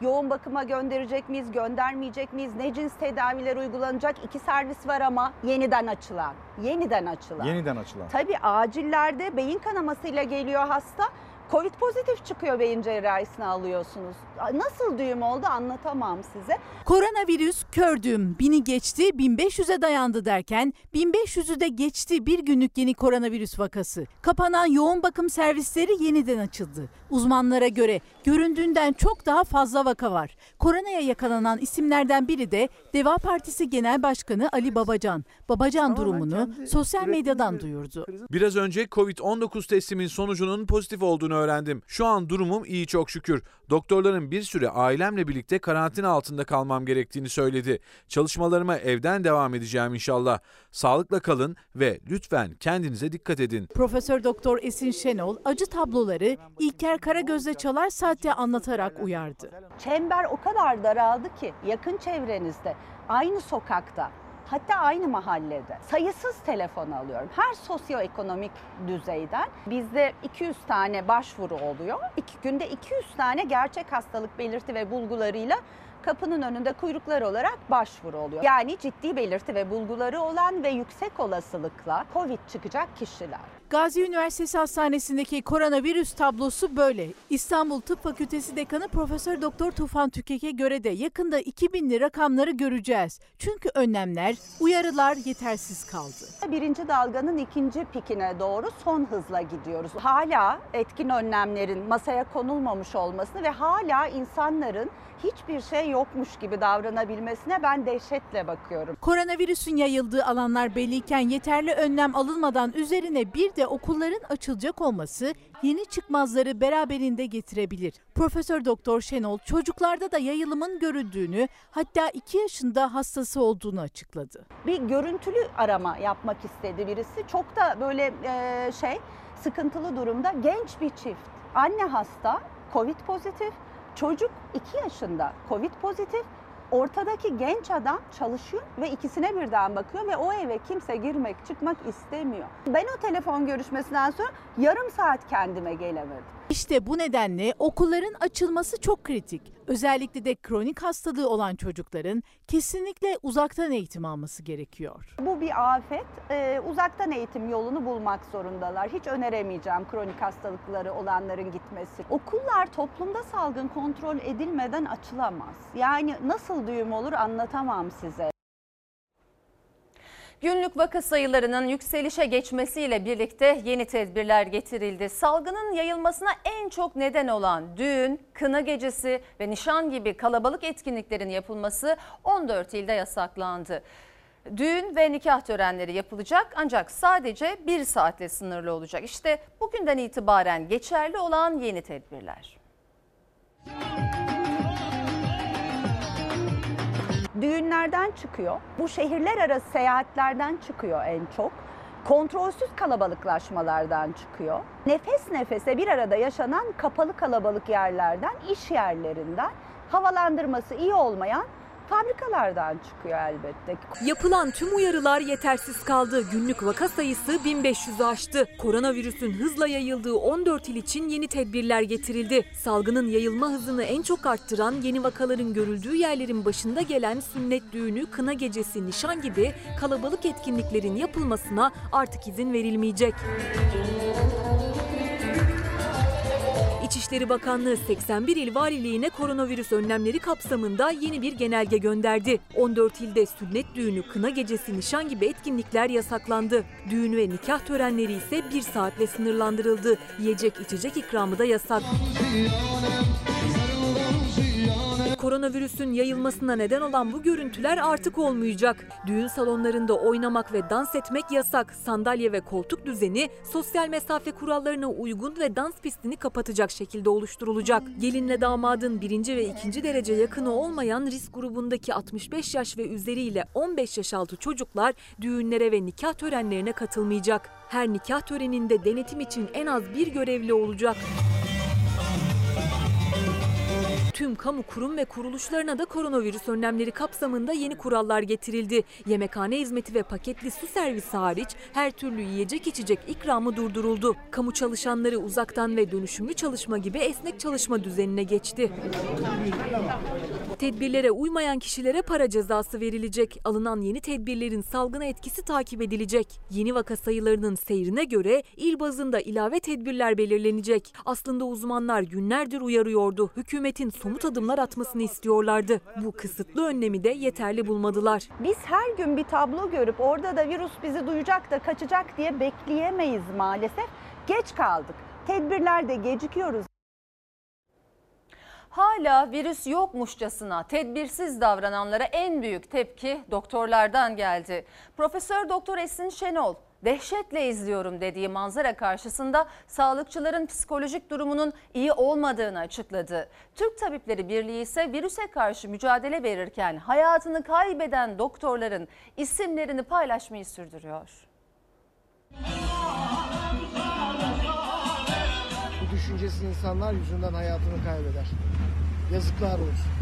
Yoğun bakıma gönderecek miyiz, göndermeyecek miyiz? Ne cins tedaviler uygulanacak? İki servis var ama yeniden açılan. Yeniden açılan. Yeniden açılan. Tabii acillerde beyin kanamasıyla geliyor hasta. Covid pozitif çıkıyor beyin cerrahisine alıyorsunuz. Nasıl düğüm oldu anlatamam size. Koronavirüs kördüğüm bini geçti 1500'e dayandı derken 1500'ü de geçti bir günlük yeni koronavirüs vakası. Kapanan yoğun bakım servisleri yeniden açıldı. Uzmanlara göre göründüğünden çok daha fazla vaka var. Koronaya yakalanan isimlerden biri de Deva Partisi Genel Başkanı Ali Babacan. Babacan durumunu sosyal medyadan duyurdu. Biraz önce Covid-19 testimin sonucunun pozitif olduğunu öğrendim. Şu an durumum iyi çok şükür. Doktorların bir süre ailemle birlikte karantina altında kalmam gerektiğini söyledi. Çalışmalarıma evden devam edeceğim inşallah. Sağlıkla kalın ve lütfen kendinize dikkat edin. Profesör Doktor Esin Şenol acı tabloları İlker Karagöz'le Çalar Saat'te anlatarak uyardı. Çember o kadar daraldı ki yakın çevrenizde, aynı sokakta, hatta aynı mahallede sayısız telefon alıyorum. Her sosyoekonomik düzeyden bizde 200 tane başvuru oluyor. İki günde 200 tane gerçek hastalık belirti ve bulgularıyla kapının önünde kuyruklar olarak başvuru oluyor. Yani ciddi belirti ve bulguları olan ve yüksek olasılıkla Covid çıkacak kişiler. Gazi Üniversitesi Hastanesi'ndeki koronavirüs tablosu böyle. İstanbul Tıp Fakültesi Dekanı Profesör Doktor Tufan Tükek'e göre de yakında 2000'li rakamları göreceğiz. Çünkü önlemler, uyarılar yetersiz kaldı. Birinci dalganın ikinci pikine doğru son hızla gidiyoruz. Hala etkin önlemlerin masaya konulmamış olmasını ve hala insanların hiçbir şey yokmuş gibi davranabilmesine ben dehşetle bakıyorum. Koronavirüsün yayıldığı alanlar belliyken yeterli önlem alınmadan üzerine bir de okulların açılacak olması yeni çıkmazları beraberinde getirebilir. Profesör Doktor Şenol çocuklarda da yayılımın görüldüğünü hatta 2 yaşında hastası olduğunu açıkladı. Bir görüntülü arama yapmak istedi birisi. Çok da böyle e, şey sıkıntılı durumda genç bir çift. Anne hasta, Covid pozitif, çocuk 2 yaşında Covid pozitif. Ortadaki genç adam çalışıyor ve ikisine birden bakıyor ve o eve kimse girmek çıkmak istemiyor. Ben o telefon görüşmesinden sonra yarım saat kendime gelemedim. İşte bu nedenle okulların açılması çok kritik. Özellikle de kronik hastalığı olan çocukların kesinlikle uzaktan eğitim alması gerekiyor. Bu bir afet. Ee, uzaktan eğitim yolunu bulmak zorundalar. Hiç öneremeyeceğim kronik hastalıkları olanların gitmesi. Okullar toplumda salgın kontrol edilmeden açılamaz. Yani nasıl düğüm olur anlatamam size. Günlük vaka sayılarının yükselişe geçmesiyle birlikte yeni tedbirler getirildi. Salgının yayılmasına en çok neden olan düğün, kına gecesi ve nişan gibi kalabalık etkinliklerin yapılması 14 ilde yasaklandı. Düğün ve nikah törenleri yapılacak ancak sadece bir saatle sınırlı olacak. İşte bugünden itibaren geçerli olan yeni tedbirler. Düğünlerden çıkıyor. Bu şehirler arası seyahatlerden çıkıyor en çok. Kontrolsüz kalabalıklaşmalardan çıkıyor. Nefes nefese bir arada yaşanan kapalı kalabalık yerlerden, iş yerlerinden, havalandırması iyi olmayan fabrikalardan çıkıyor elbette. Yapılan tüm uyarılar yetersiz kaldı. Günlük vaka sayısı 1500'ü aştı. Koronavirüsün hızla yayıldığı 14 il için yeni tedbirler getirildi. Salgının yayılma hızını en çok arttıran yeni vakaların görüldüğü yerlerin başında gelen sünnet düğünü, kına gecesi, nişan gibi kalabalık etkinliklerin yapılmasına artık izin verilmeyecek. İçişleri Bakanlığı 81 il valiliğine koronavirüs önlemleri kapsamında yeni bir genelge gönderdi. 14 ilde sünnet düğünü, kına gecesi, nişan gibi etkinlikler yasaklandı. Düğün ve nikah törenleri ise bir saatle sınırlandırıldı. Yiyecek içecek ikramı da yasak. Koronavirüsün yayılmasına neden olan bu görüntüler artık olmayacak. Düğün salonlarında oynamak ve dans etmek yasak. Sandalye ve koltuk düzeni sosyal mesafe kurallarına uygun ve dans pistini kapatacak şekilde oluşturulacak. Gelinle damadın birinci ve ikinci derece yakını olmayan risk grubundaki 65 yaş ve üzeriyle 15 yaş altı çocuklar düğünlere ve nikah törenlerine katılmayacak. Her nikah töreninde denetim için en az bir görevli olacak. Tüm kamu kurum ve kuruluşlarına da koronavirüs önlemleri kapsamında yeni kurallar getirildi. Yemekhane hizmeti ve paketli su servisi hariç her türlü yiyecek içecek ikramı durduruldu. Kamu çalışanları uzaktan ve dönüşümlü çalışma gibi esnek çalışma düzenine geçti. Tedbirlere uymayan kişilere para cezası verilecek. Alınan yeni tedbirlerin salgına etkisi takip edilecek. Yeni vaka sayılarının seyrine göre il bazında ilave tedbirler belirlenecek. Aslında uzmanlar günlerdir uyarıyordu. Hükümetin somut adımlar atmasını istiyorlardı. Bu kısıtlı önlemi de yeterli bulmadılar. Biz her gün bir tablo görüp orada da virüs bizi duyacak da kaçacak diye bekleyemeyiz maalesef. Geç kaldık. Tedbirlerde gecikiyoruz. Hala virüs yokmuşçasına tedbirsiz davrananlara en büyük tepki doktorlardan geldi. Profesör Doktor Esin Şenol dehşetle izliyorum dediği manzara karşısında sağlıkçıların psikolojik durumunun iyi olmadığını açıkladı. Türk Tabipleri Birliği ise virüse karşı mücadele verirken hayatını kaybeden doktorların isimlerini paylaşmayı sürdürüyor. Bu düşüncesiz insanlar yüzünden hayatını kaybeder. Yazıklar olsun.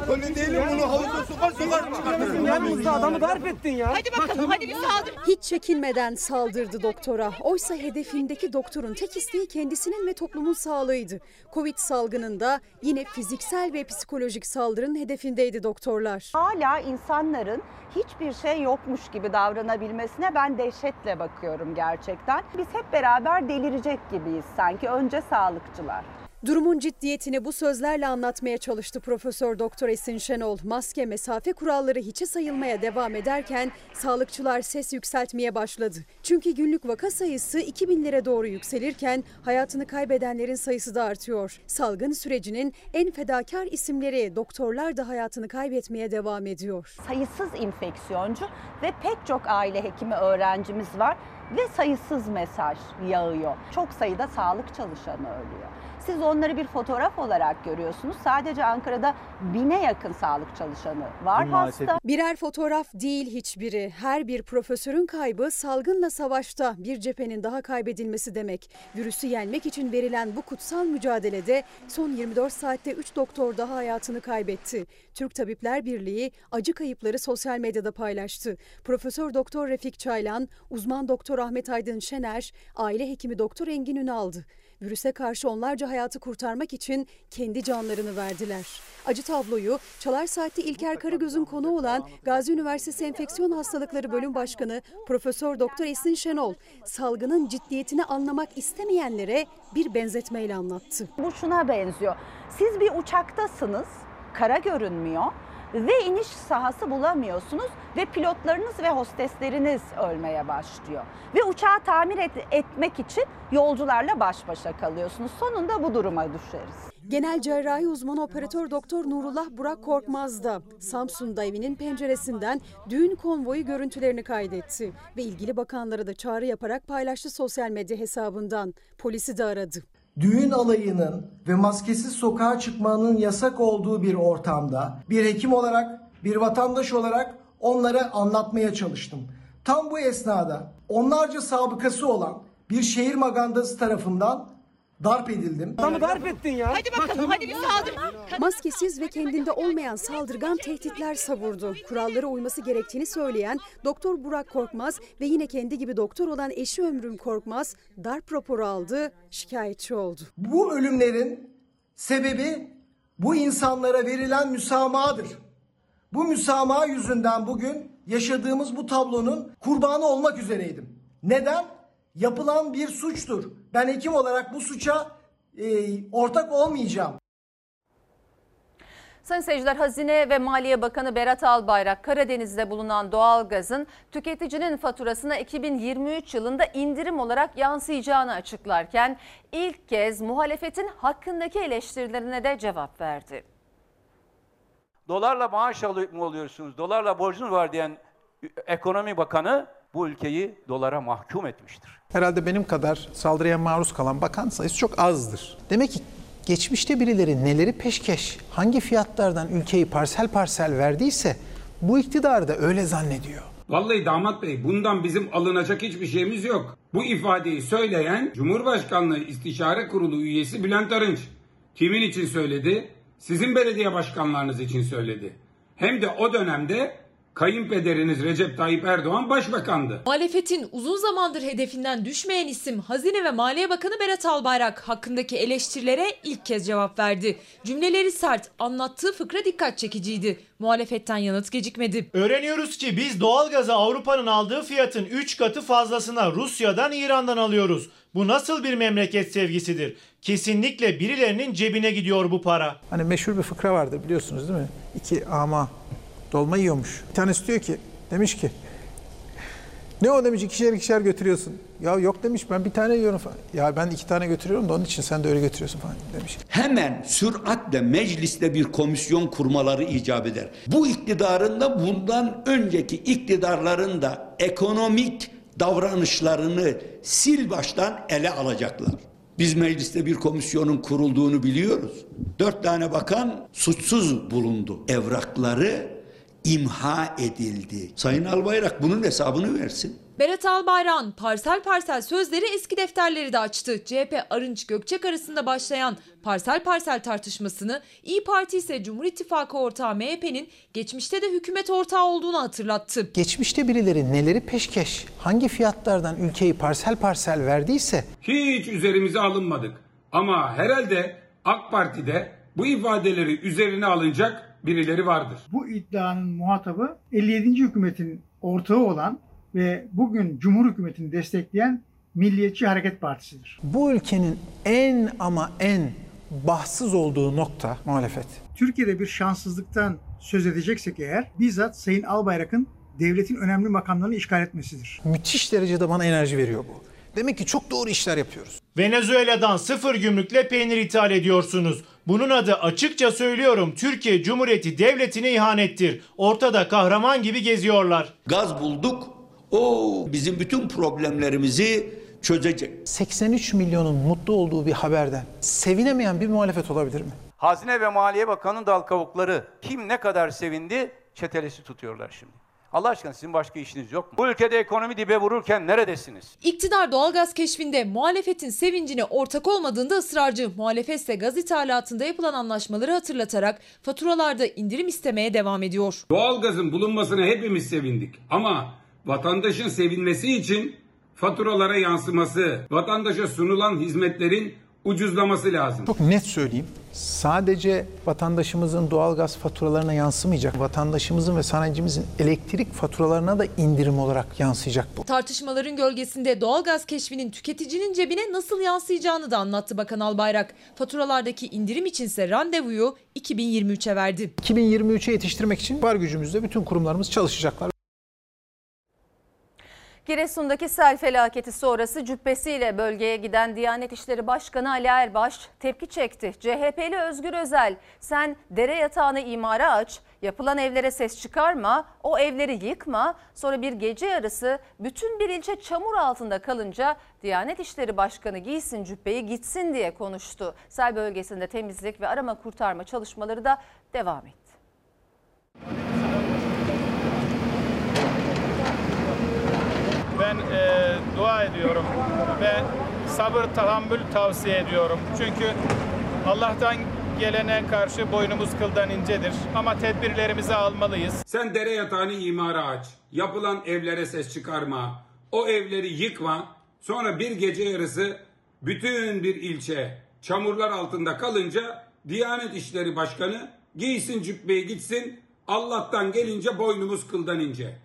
Alkollü değilim bunu havuza sokar sokar çıkartırım. Yanımızda adamı darp ettin ya. Hadi bakalım hadi bir saldır. Hiç çekinmeden saldırdı doktora. Oysa hedefindeki doktorun tek isteği kendisinin ve toplumun sağlığıydı. Covid salgınında yine fiziksel ve psikolojik saldırının hedefindeydi doktorlar. Hala insanların hiçbir şey yokmuş gibi davranabilmesine ben dehşetle bakıyorum gerçekten. Biz hep beraber delirecek gibiyiz sanki önce sağlıkçılar. Durumun ciddiyetini bu sözlerle anlatmaya çalıştı Profesör Doktor Esin Şenol. Maske, mesafe kuralları hiçe sayılmaya devam ederken sağlıkçılar ses yükseltmeye başladı. Çünkü günlük vaka sayısı 2000'lere doğru yükselirken hayatını kaybedenlerin sayısı da artıyor. Salgın sürecinin en fedakar isimleri doktorlar da hayatını kaybetmeye devam ediyor. Sayısız infeksiyoncu ve pek çok aile hekimi öğrencimiz var ve sayısız mesaj yağıyor. Çok sayıda sağlık çalışanı ölüyor. Siz onları bir fotoğraf olarak görüyorsunuz. Sadece Ankara'da bine yakın sağlık çalışanı var Maalesef. hasta. Birer fotoğraf değil hiçbiri. Her bir profesörün kaybı salgınla savaşta bir cephenin daha kaybedilmesi demek. Virüsü yenmek için verilen bu kutsal mücadelede son 24 saatte 3 doktor daha hayatını kaybetti. Türk Tabipler Birliği acı kayıpları sosyal medyada paylaştı. Profesör Doktor Refik Çaylan, uzman doktor Ahmet Aydın Şener, aile hekimi Doktor Engin Ünal'dı. Virüse karşı onlarca hayatı kurtarmak için kendi canlarını verdiler. Acı tabloyu Çalar Saat'te İlker Karagöz'ün konu olan Gazi Üniversitesi Enfeksiyon Hastalıkları Bölüm Başkanı Profesör Doktor Esin Şenol salgının ciddiyetini anlamak istemeyenlere bir benzetmeyle anlattı. Bu şuna benziyor. Siz bir uçaktasınız, kara görünmüyor ve iniş sahası bulamıyorsunuz ve pilotlarınız ve hostesleriniz ölmeye başlıyor. Ve uçağı tamir et- etmek için yolcularla baş başa kalıyorsunuz. Sonunda bu duruma düşeriz. Genel cerrahi uzmanı operatör doktor Nurullah Burak Korkmaz da Samsun'da evinin penceresinden düğün konvoyu görüntülerini kaydetti ve ilgili bakanlara da çağrı yaparak paylaştı sosyal medya hesabından. Polisi de aradı. Düğün alayının ve maskesiz sokağa çıkmanın yasak olduğu bir ortamda bir hekim olarak, bir vatandaş olarak onlara anlatmaya çalıştım. Tam bu esnada onlarca sabıkası olan bir şehir magandası tarafından darp edildim. Adamı darp ettin ya. Hadi bakalım hadi bir saldır. Maskesiz ve kendinde olmayan saldırgan tehditler savurdu. Kurallara uyması gerektiğini söyleyen Doktor Burak Korkmaz ve yine kendi gibi doktor olan eşi Ömrüm Korkmaz darp raporu aldı, şikayetçi oldu. Bu ölümlerin sebebi bu insanlara verilen müsamahadır. Bu müsamaha yüzünden bugün yaşadığımız bu tablonun kurbanı olmak üzereydim. Neden? Yapılan bir suçtur. Ben hekim olarak bu suça e, ortak olmayacağım. Sayın seyirciler Hazine ve Maliye Bakanı Berat Albayrak Karadeniz'de bulunan doğalgazın tüketicinin faturasına 2023 yılında indirim olarak yansıyacağını açıklarken ilk kez muhalefetin hakkındaki eleştirilerine de cevap verdi. Dolarla maaş mı oluyorsunuz, dolarla borcunuz var diyen ekonomi bakanı bu ülkeyi dolara mahkum etmiştir. Herhalde benim kadar saldırıya maruz kalan bakan sayısı çok azdır. Demek ki geçmişte birileri neleri peşkeş, hangi fiyatlardan ülkeyi parsel parsel verdiyse bu iktidar da öyle zannediyor. Vallahi damat bey bundan bizim alınacak hiçbir şeyimiz yok. Bu ifadeyi söyleyen Cumhurbaşkanlığı İstişare Kurulu üyesi Bülent Arınç. Kimin için söyledi? Sizin belediye başkanlarınız için söyledi. Hem de o dönemde kayınpederiniz Recep Tayyip Erdoğan başbakandı. Muhalefetin uzun zamandır hedefinden düşmeyen isim Hazine ve Maliye Bakanı Berat Albayrak hakkındaki eleştirilere ilk kez cevap verdi. Cümleleri sert, anlattığı fıkra dikkat çekiciydi. Muhalefetten yanıt gecikmedi. Öğreniyoruz ki biz doğalgazı Avrupa'nın aldığı fiyatın 3 katı fazlasına Rusya'dan İran'dan alıyoruz. Bu nasıl bir memleket sevgisidir? Kesinlikle birilerinin cebine gidiyor bu para. Hani meşhur bir fıkra vardır biliyorsunuz değil mi? İki ama dolma yiyormuş. Bir tanesi diyor ki, demiş ki, ne o demiş ikişer ikişer götürüyorsun. Ya yok demiş ben bir tane yiyorum falan. Ya ben iki tane götürüyorum da onun için sen de öyle götürüyorsun falan demiş. Hemen süratle mecliste bir komisyon kurmaları icap eder. Bu iktidarın da bundan önceki iktidarların da ekonomik davranışlarını sil baştan ele alacaklar. Biz mecliste bir komisyonun kurulduğunu biliyoruz. Dört tane bakan suçsuz bulundu. Evrakları imha edildi. Sayın Albayrak bunun hesabını versin. Berat Albayrak'ın parsel parsel sözleri eski defterleri de açtı. CHP Arınç Gökçek arasında başlayan parsel parsel tartışmasını İyi Parti ise Cumhur İttifakı ortağı MHP'nin geçmişte de hükümet ortağı olduğunu hatırlattı. Geçmişte birileri neleri peşkeş, hangi fiyatlardan ülkeyi parsel parsel verdiyse Hiç üzerimize alınmadık. Ama herhalde AK Parti'de bu ifadeleri üzerine alınacak birileri vardır. Bu iddianın muhatabı 57. hükümetin ortağı olan ve bugün Cumhur hükümetini destekleyen Milliyetçi Hareket Partisi'dir. bu ülkenin en ama en bahtsız olduğu nokta muhalefet. Türkiye'de bir şanssızlıktan söz edeceksek eğer bizzat Sayın Albayrak'ın devletin önemli makamlarını işgal etmesidir. Müthiş derecede bana enerji veriyor bu. Demek ki çok doğru işler yapıyoruz. Venezuela'dan sıfır gümrükle peynir ithal ediyorsunuz. Bunun adı açıkça söylüyorum Türkiye Cumhuriyeti Devleti'ne ihanettir. Ortada kahraman gibi geziyorlar. Gaz bulduk. O bizim bütün problemlerimizi çözecek. 83 milyonun mutlu olduğu bir haberden sevinemeyen bir muhalefet olabilir mi? Hazine ve Maliye Bakanı dal kavukları kim ne kadar sevindi çetelesi tutuyorlar şimdi. Allah aşkına sizin başka işiniz yok mu? Bu ülkede ekonomi dibe vururken neredesiniz? İktidar doğalgaz keşfinde muhalefetin sevincine ortak olmadığında ısrarcı. Muhalefet ise gaz ithalatında yapılan anlaşmaları hatırlatarak faturalarda indirim istemeye devam ediyor. Doğalgazın bulunmasına hepimiz sevindik. Ama vatandaşın sevinmesi için faturalara yansıması, vatandaşa sunulan hizmetlerin ucuzlaması lazım. Çok net söyleyeyim. Sadece vatandaşımızın doğalgaz faturalarına yansımayacak. Vatandaşımızın ve sanayicimizin elektrik faturalarına da indirim olarak yansıyacak bu. Tartışmaların gölgesinde doğalgaz keşfinin tüketicinin cebine nasıl yansıyacağını da anlattı Bakan Albayrak. Faturalardaki indirim içinse randevuyu 2023'e verdi. 2023'e yetiştirmek için var gücümüzle bütün kurumlarımız çalışacaklar. Giresun'daki sel felaketi sonrası cübbesiyle bölgeye giden Diyanet İşleri Başkanı Ali Erbaş tepki çekti. CHP'li Özgür Özel sen dere yatağını imara aç, yapılan evlere ses çıkarma, o evleri yıkma. Sonra bir gece yarısı bütün bir ilçe çamur altında kalınca Diyanet İşleri Başkanı giysin cübbeyi gitsin diye konuştu. Sel bölgesinde temizlik ve arama kurtarma çalışmaları da devam etti. Ben e, dua ediyorum ve sabır tahammül tavsiye ediyorum. Çünkü Allah'tan gelene karşı boynumuz kıldan incedir. Ama tedbirlerimizi almalıyız. Sen dere yatağını imara aç. Yapılan evlere ses çıkarma. O evleri yıkma. Sonra bir gece yarısı bütün bir ilçe çamurlar altında kalınca Diyanet İşleri Başkanı giysin cübbeyi gitsin. Allah'tan gelince boynumuz kıldan ince.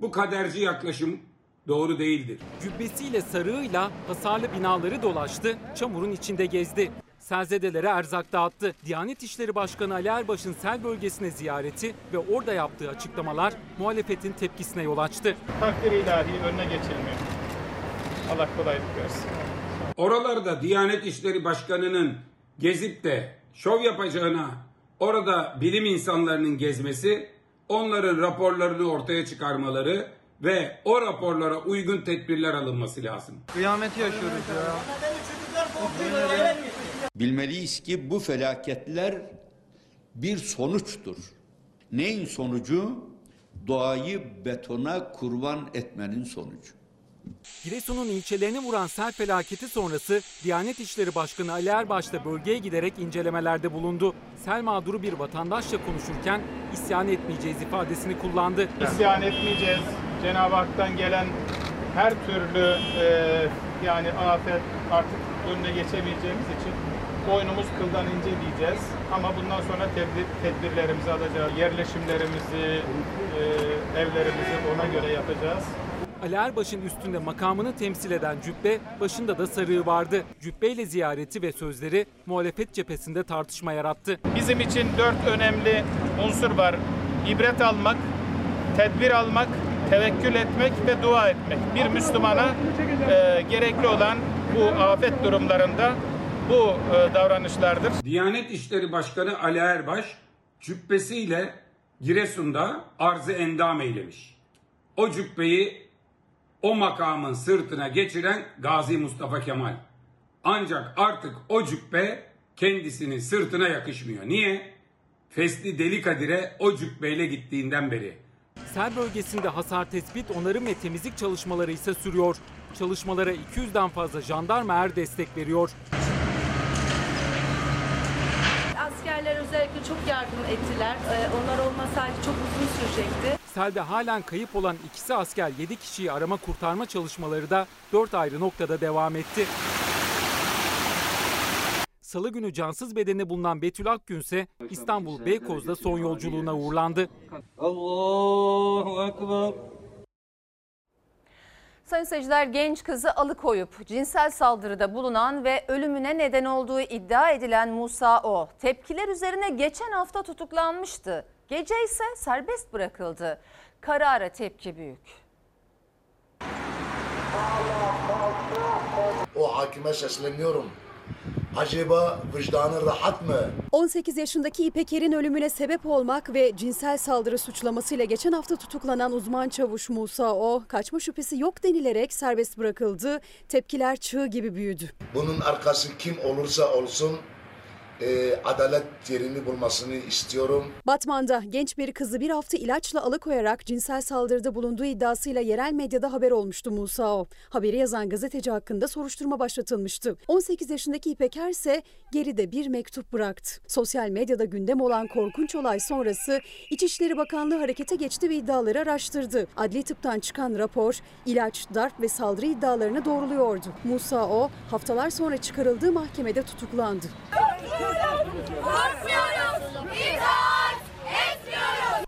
Bu kaderci yaklaşım doğru değildir. Cübbesiyle sarığıyla hasarlı binaları dolaştı, çamurun içinde gezdi. Selzedelere erzak dağıttı. Diyanet İşleri Başkanı Ali Erbaş'ın sel bölgesine ziyareti ve orada yaptığı açıklamalar muhalefetin tepkisine yol açtı. Takdir ilahi önüne geçilmiyor. Allah kolaylık versin. Oralarda Diyanet İşleri Başkanı'nın gezip de şov yapacağına orada bilim insanlarının gezmesi, onların raporlarını ortaya çıkarmaları ve o raporlara uygun tedbirler alınması lazım. Kıyameti yaşıyoruz ya. Bilmeliyiz ki bu felaketler bir sonuçtur. Neyin sonucu? Doğayı betona kurban etmenin sonucu. Giresun'un ilçelerini vuran sel felaketi sonrası Diyanet İşleri Başkanı Ali Erbaş da bölgeye giderek incelemelerde bulundu. Sel mağduru bir vatandaşla konuşurken isyan etmeyeceğiz ifadesini kullandı. İsyan etmeyeceğiz. Cenab-ı Hak'tan gelen her türlü e, yani afet artık önüne geçemeyeceğimiz için boynumuz kıldan ince diyeceğiz. Ama bundan sonra tedbir, tedbirlerimizi alacağız. Yerleşimlerimizi, e, evlerimizi ona göre yapacağız. Ali Erbaş'ın üstünde makamını temsil eden cübbe, başında da sarığı vardı. Cübbeyle ziyareti ve sözleri muhalefet cephesinde tartışma yarattı. Bizim için dört önemli unsur var. İbret almak, tedbir almak, tevekkül etmek ve dua etmek. Bir Müslümana e, gerekli olan bu afet durumlarında bu e, davranışlardır. Diyanet İşleri Başkanı Ali Erbaş cübbesiyle Giresun'da arzı endam eylemiş. O cübbeyi o makamın sırtına geçiren Gazi Mustafa Kemal. Ancak artık o cübbe kendisinin sırtına yakışmıyor. Niye? Fesli Deli Kadir'e o cübbeyle gittiğinden beri. Sel bölgesinde hasar tespit, onarım ve temizlik çalışmaları ise sürüyor. Çalışmalara 200'den fazla jandarma er destek veriyor. Askerler özellikle çok yardım ettiler. Ee, Onlar olmasaydı çok uzun sürecekti. Selde halen kayıp olan ikisi asker 7 kişiyi arama kurtarma çalışmaları da 4 ayrı noktada devam etti. Salı günü cansız bedeni bulunan Betül Akgün ise İstanbul Beykoz'da son yolculuğuna uğurlandı. Allahu Ekber. Sayın seyirciler genç kızı alıkoyup cinsel saldırıda bulunan ve ölümüne neden olduğu iddia edilen Musa O tepkiler üzerine geçen hafta tutuklanmıştı. Gece ise serbest bırakıldı. Karara tepki büyük. O hakime sesleniyorum. Acaba vicdanı rahat mı? 18 yaşındaki İpeker'in ölümüne sebep olmak ve cinsel saldırı suçlamasıyla geçen hafta tutuklanan uzman çavuş Musa O, kaçma şüphesi yok denilerek serbest bırakıldı. Tepkiler çığ gibi büyüdü. Bunun arkası kim olursa olsun e, adalet yerini bulmasını istiyorum. Batman'da genç bir kızı bir hafta ilaçla alıkoyarak cinsel saldırıda bulunduğu iddiasıyla yerel medyada haber olmuştu Musa O. Haberi yazan gazeteci hakkında soruşturma başlatılmıştı. 18 yaşındaki İpeker ise geride bir mektup bıraktı. Sosyal medyada gündem olan korkunç olay sonrası İçişleri Bakanlığı harekete geçti ve iddiaları araştırdı. Adli tıptan çıkan rapor ilaç, darp ve saldırı iddialarını doğruluyordu. Musa O haftalar sonra çıkarıldığı mahkemede tutuklandı. Ô, senhor!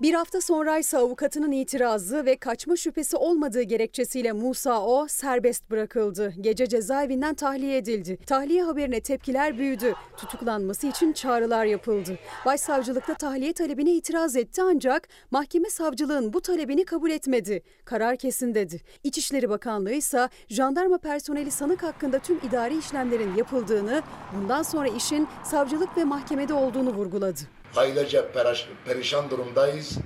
Bir hafta sonra ise avukatının itirazı ve kaçma şüphesi olmadığı gerekçesiyle Musa O serbest bırakıldı. Gece cezaevinden tahliye edildi. Tahliye haberine tepkiler büyüdü. Tutuklanması için çağrılar yapıldı. Başsavcılıkta tahliye talebine itiraz etti ancak mahkeme savcılığın bu talebini kabul etmedi. Karar kesin dedi. İçişleri Bakanlığı ise jandarma personeli sanık hakkında tüm idari işlemlerin yapıldığını, bundan sonra işin savcılık ve mahkemede olduğunu vurguladı. Peraş- perişan durumdayız.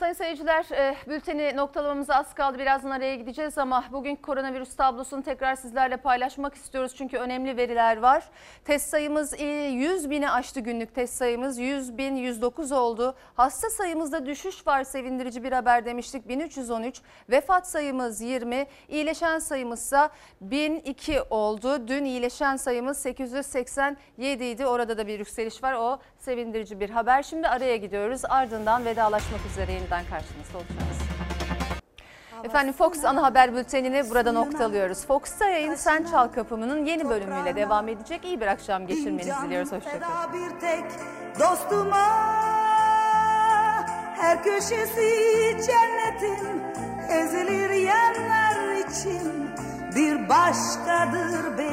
Sayın seyirciler, e, bülteni noktalamamıza az kaldı. Birazdan araya gideceğiz ama bugün koronavirüs tablosunu tekrar sizlerle paylaşmak istiyoruz. Çünkü önemli veriler var. Test sayımız e, 100 bini aştı günlük test sayımız. 100 bin 109 oldu. Hasta sayımızda düşüş var sevindirici bir haber demiştik. 1313. Vefat sayımız 20. İyileşen sayımızsa 1002 oldu. Dün iyileşen sayımız 887 idi. Orada da bir yükseliş var. O sevindirici bir haber. Şimdi araya gidiyoruz. Ardından vedalaşmak üzere yeniden karşınızda olacağız. Efendim Fox ana haber bültenini burada noktalıyoruz. Fox'ta yayın Sen Çal Kapımı'nın yeni bölümüyle devam edecek. İyi bir akşam geçirmenizi diliyoruz. Hoşçakalın. bir tek dostuma Her köşesi cennetin ezilir yerler için Bir başkadır benim